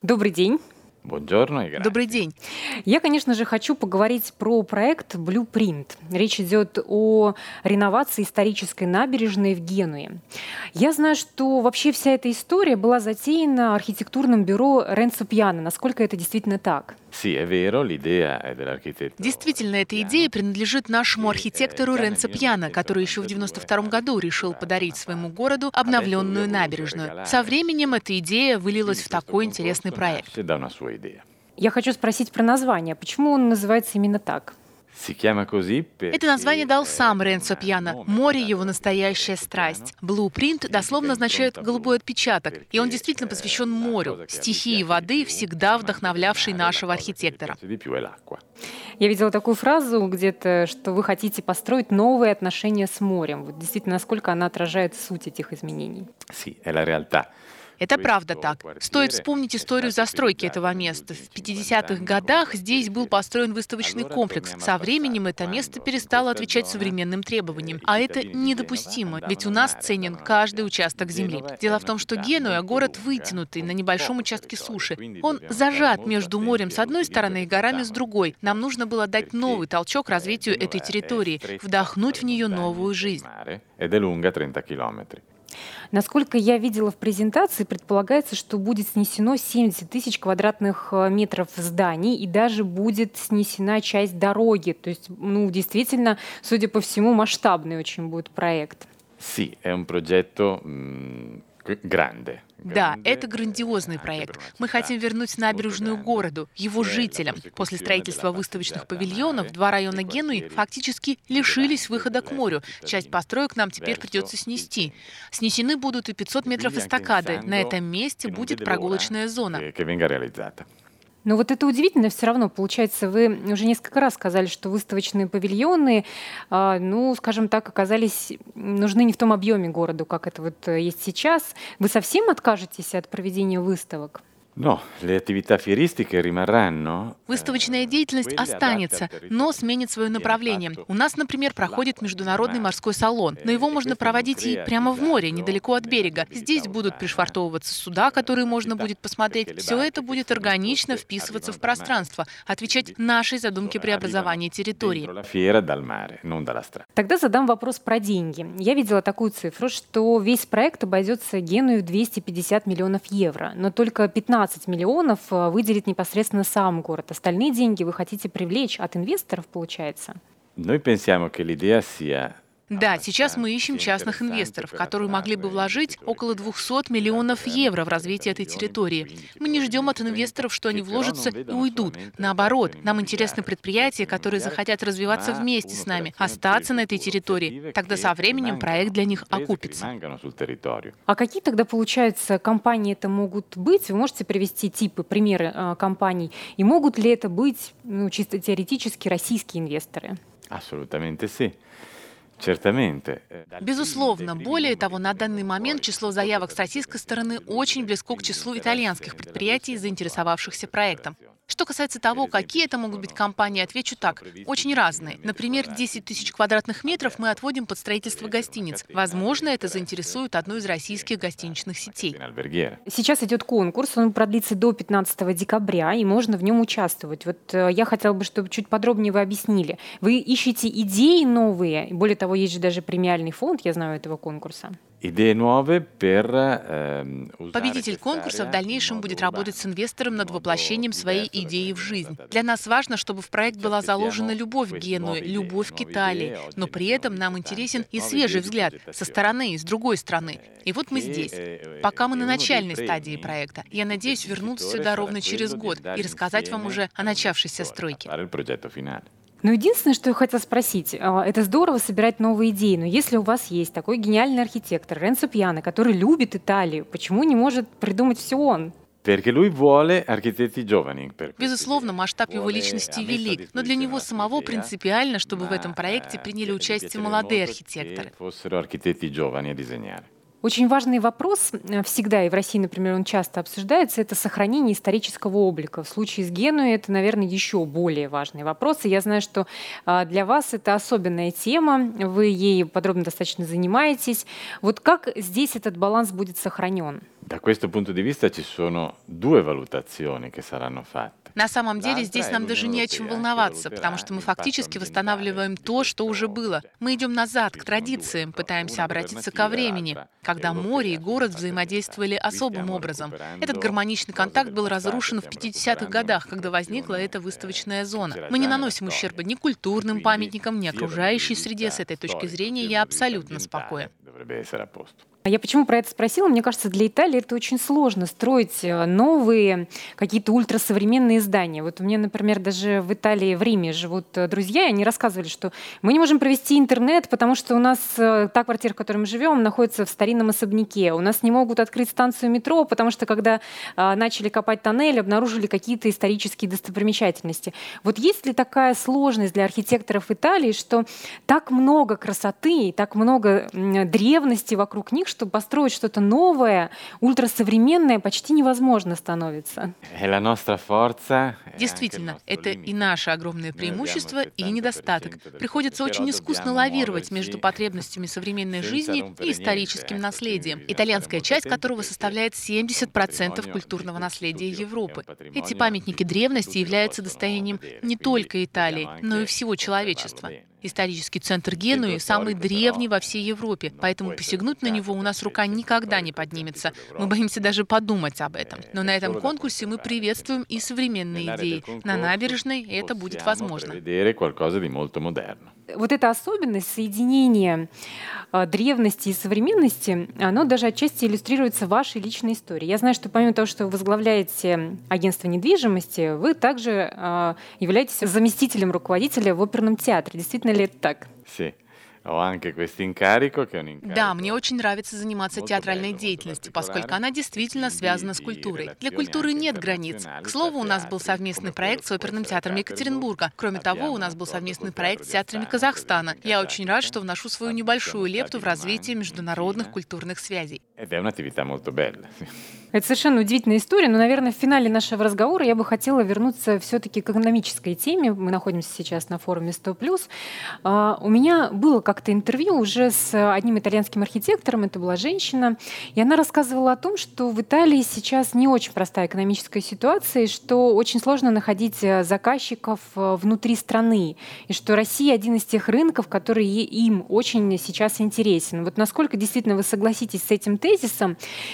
Добрый день. Добрый день. Я, конечно же, хочу поговорить про проект Blueprint. Речь идет о реновации исторической набережной в Генуе. Я знаю, что вообще вся эта история была затеяна архитектурным бюро Ренцо Пьяно. Насколько это действительно так? Действительно, эта идея принадлежит нашему архитектору Ренцо Пьяно, который еще в 1992 году решил подарить своему городу обновленную набережную. Со временем эта идея вылилась в такой интересный проект. Я хочу спросить про название. Почему он называется именно так? Это название дал сам Ренцо Пьяно. Море — его настоящая страсть. Blueprint дословно означает «голубой отпечаток», и он действительно посвящен морю, стихии воды, всегда вдохновлявшей нашего архитектора. Я видела такую фразу где-то, что вы хотите построить новые отношения с морем. Вот действительно, насколько она отражает суть этих изменений? Это правда так. Стоит вспомнить историю застройки этого места. В 50-х годах здесь был построен выставочный комплекс. Со временем это место перестало отвечать современным требованиям. А это недопустимо, ведь у нас ценен каждый участок земли. Дело в том, что Генуя — город вытянутый на небольшом участке суши. Он зажат между морем с одной стороны и горами с другой. Нам нужно было дать новый толчок развитию этой территории, вдохнуть в нее новую жизнь. Насколько я видела в презентации, предполагается, что будет снесено 70 тысяч квадратных э, метров зданий и даже будет снесена часть дороги. То есть, ну, действительно, судя по всему, масштабный очень будет проект. Sì, è un progetto grande. Да, это грандиозный проект. Мы хотим вернуть набережную городу, его жителям. После строительства выставочных павильонов два района Генуи фактически лишились выхода к морю. Часть построек нам теперь придется снести. Снесены будут и 500 метров эстакады. На этом месте будет прогулочная зона. Но вот это удивительно все равно. Получается, вы уже несколько раз сказали, что выставочные павильоны, а, ну, скажем так, оказались нужны не в том объеме городу, как это вот э, есть сейчас. Вы совсем откажетесь от проведения выставок? No, le attività fieristiche rimarranno. Выставочная деятельность останется, но сменит свое направление. У нас, например, проходит международный морской салон, но его можно проводить и прямо в море, недалеко от берега. Здесь будут пришвартовываться суда, которые можно будет посмотреть. Все это будет органично вписываться в пространство, отвечать нашей задумке преобразования территории. Тогда задам вопрос про деньги. Я видела такую цифру, что весь проект обойдется Геную в 250 миллионов евро, но только 15 15 миллионов э, выделит непосредственно сам город. Остальные деньги вы хотите привлечь от инвесторов, получается? Noi pensiamo che l'idea да, сейчас мы ищем частных инвесторов, которые могли бы вложить около 200 миллионов евро в развитие этой территории. Мы не ждем от инвесторов, что они вложатся и уйдут. Наоборот, нам интересны предприятия, которые захотят развиваться вместе с нами, остаться на этой территории. Тогда со временем проект для них окупится. А какие тогда, получается, компании это могут быть? Вы можете привести типы, примеры э, компаний? И могут ли это быть, ну, чисто теоретически, российские инвесторы? Абсолютно, sì. Безусловно. Более того, на данный момент число заявок с российской стороны очень близко к числу итальянских предприятий, заинтересовавшихся проектом. Что касается того, какие это могут быть компании, отвечу так. Очень разные. Например, 10 тысяч квадратных метров мы отводим под строительство гостиниц. Возможно, это заинтересует одну из российских гостиничных сетей. Сейчас идет конкурс, он продлится до 15 декабря, и можно в нем участвовать. Вот э, я хотела бы, чтобы чуть подробнее вы объяснили. Вы ищете идеи новые, более того, есть же даже премиальный фонд, я знаю, этого конкурса. Ehm, Победитель конкурса в дальнейшем будет работать с инвестором над воплощением своей идеи в жизнь. Для нас важно, чтобы в проект была заложена любовь к Генуе, любовь к Италии, но при этом нам интересен и свежий взгляд со стороны, и с другой стороны. И вот мы здесь. Пока мы на начальной стадии проекта. Я надеюсь вернуться сюда ровно через год и рассказать вам уже о начавшейся стройке. Но единственное, что я хотела спросить, а, это здорово собирать новые идеи, но если у вас есть такой гениальный архитектор Ренцо Пьяно, который любит Италию, почему не может придумать все он? Безусловно, масштаб его личности велик, но для него самого принципиально, чтобы в этом проекте приняли участие молодые архитекторы. Очень важный вопрос э, всегда, и в России, например, он часто обсуждается, это сохранение исторического облика. В случае с Генуей это, наверное, еще более важный вопрос. И я знаю, что а, для вас это особенная тема, вы ей подробно достаточно занимаетесь. Вот как здесь этот баланс будет сохранен? Da questo punto di vista ci sono due valutazioni che saranno fatte. На самом деле здесь нам даже не о чем волноваться, потому что мы фактически восстанавливаем то, что уже было. Мы идем назад, к традициям, пытаемся обратиться ко времени, когда море и город взаимодействовали особым образом. Этот гармоничный контакт был разрушен в 50-х годах, когда возникла эта выставочная зона. Мы не наносим ущерба ни культурным памятникам, ни окружающей среде. С этой точки зрения я абсолютно спокоен. А я почему про это спросила? Мне кажется, для Италии это очень сложно строить э, новые какие-то ультрасовременные здания. Вот у меня, например, даже в Италии, в Риме живут э, друзья, и они рассказывали, что мы не можем провести интернет, потому что у нас э, та квартира, в которой мы живем, находится в старинном особняке. У нас не могут открыть станцию метро, потому что когда начали копать тоннель, обнаружили какие-то исторические достопримечательности. Вот есть ли такая сложность для архитекторов Италии, что так много красоты, так много древности вокруг них, что построить что-то новое, ультрасовременное почти невозможно становится. Действительно, это и наше огромное преимущество, и недостаток. Приходится очень искусно лавировать между потребностями современной жизни и историческим наследием, итальянская часть которого составляет 70% культурного наследия Европы. Эти памятники древности являются достоянием не только Италии, но и всего человечества. Исторический центр Генуи самый древний во всей Европе, поэтому посягнуть на него у нас рука никогда не поднимется. Мы боимся даже подумать об этом. Но на этом конкурсе мы приветствуем и современные идеи. На набережной это будет возможно вот эта особенность соединения э, древности и современности, оно даже отчасти иллюстрируется вашей личной историей. Я знаю, что помимо того, что вы возглавляете агентство недвижимости, вы также э, являетесь заместителем руководителя в оперном театре. Действительно ли это так? Sí. Да, мне очень нравится заниматься театральной деятельностью, поскольку она действительно связана с культурой. Для культуры нет границ. К слову, у нас был совместный проект с оперным театром Екатеринбурга. Кроме того, у нас был совместный проект с театрами Казахстана. Я очень рад, что вношу свою небольшую лепту в развитие международных культурных связей. Это совершенно удивительная история, но, наверное, в финале нашего разговора я бы хотела вернуться все-таки к экономической теме. Мы находимся сейчас на форуме 100+. А, у меня было как-то интервью уже с одним итальянским архитектором, это была женщина, и она рассказывала о том, что в Италии сейчас не очень простая экономическая ситуация, и что очень сложно находить э, заказчиков э, внутри страны, и что Россия один из тех рынков, который им очень сейчас интересен. Вот насколько действительно вы согласитесь с этим тезисом,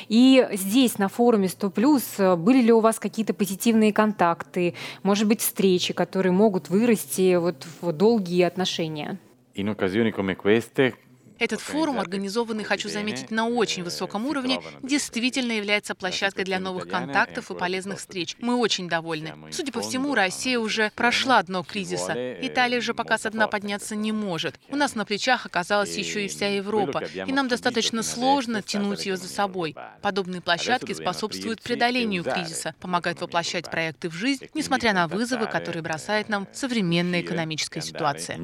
и здесь, на форуме 100+, э, были ли у вас какие-то позитивные контакты, может быть, встречи, которые могут вырасти вот в долгие отношения? In occasioni come queste этот форум, организованный, хочу заметить, на очень высоком уровне, действительно является площадкой для новых контактов и полезных встреч. Мы очень довольны. Судя по всему, Россия уже прошла дно кризиса. Италия же пока со дна подняться не может. У нас на плечах оказалась еще и вся Европа, и нам достаточно сложно тянуть ее за собой. Подобные площадки способствуют преодолению кризиса, помогают воплощать проекты в жизнь, несмотря на вызовы, которые бросает нам современная экономическая ситуация.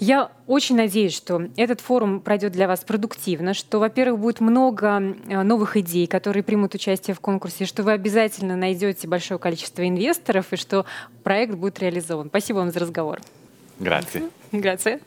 Я очень надеюсь, что этот форум пройдет для вас продуктивно, что, во-первых, будет много э, новых идей, которые примут участие в конкурсе, что вы обязательно найдете большое количество инвесторов и что проект будет реализован. Спасибо вам за разговор. Grazie. Grazie.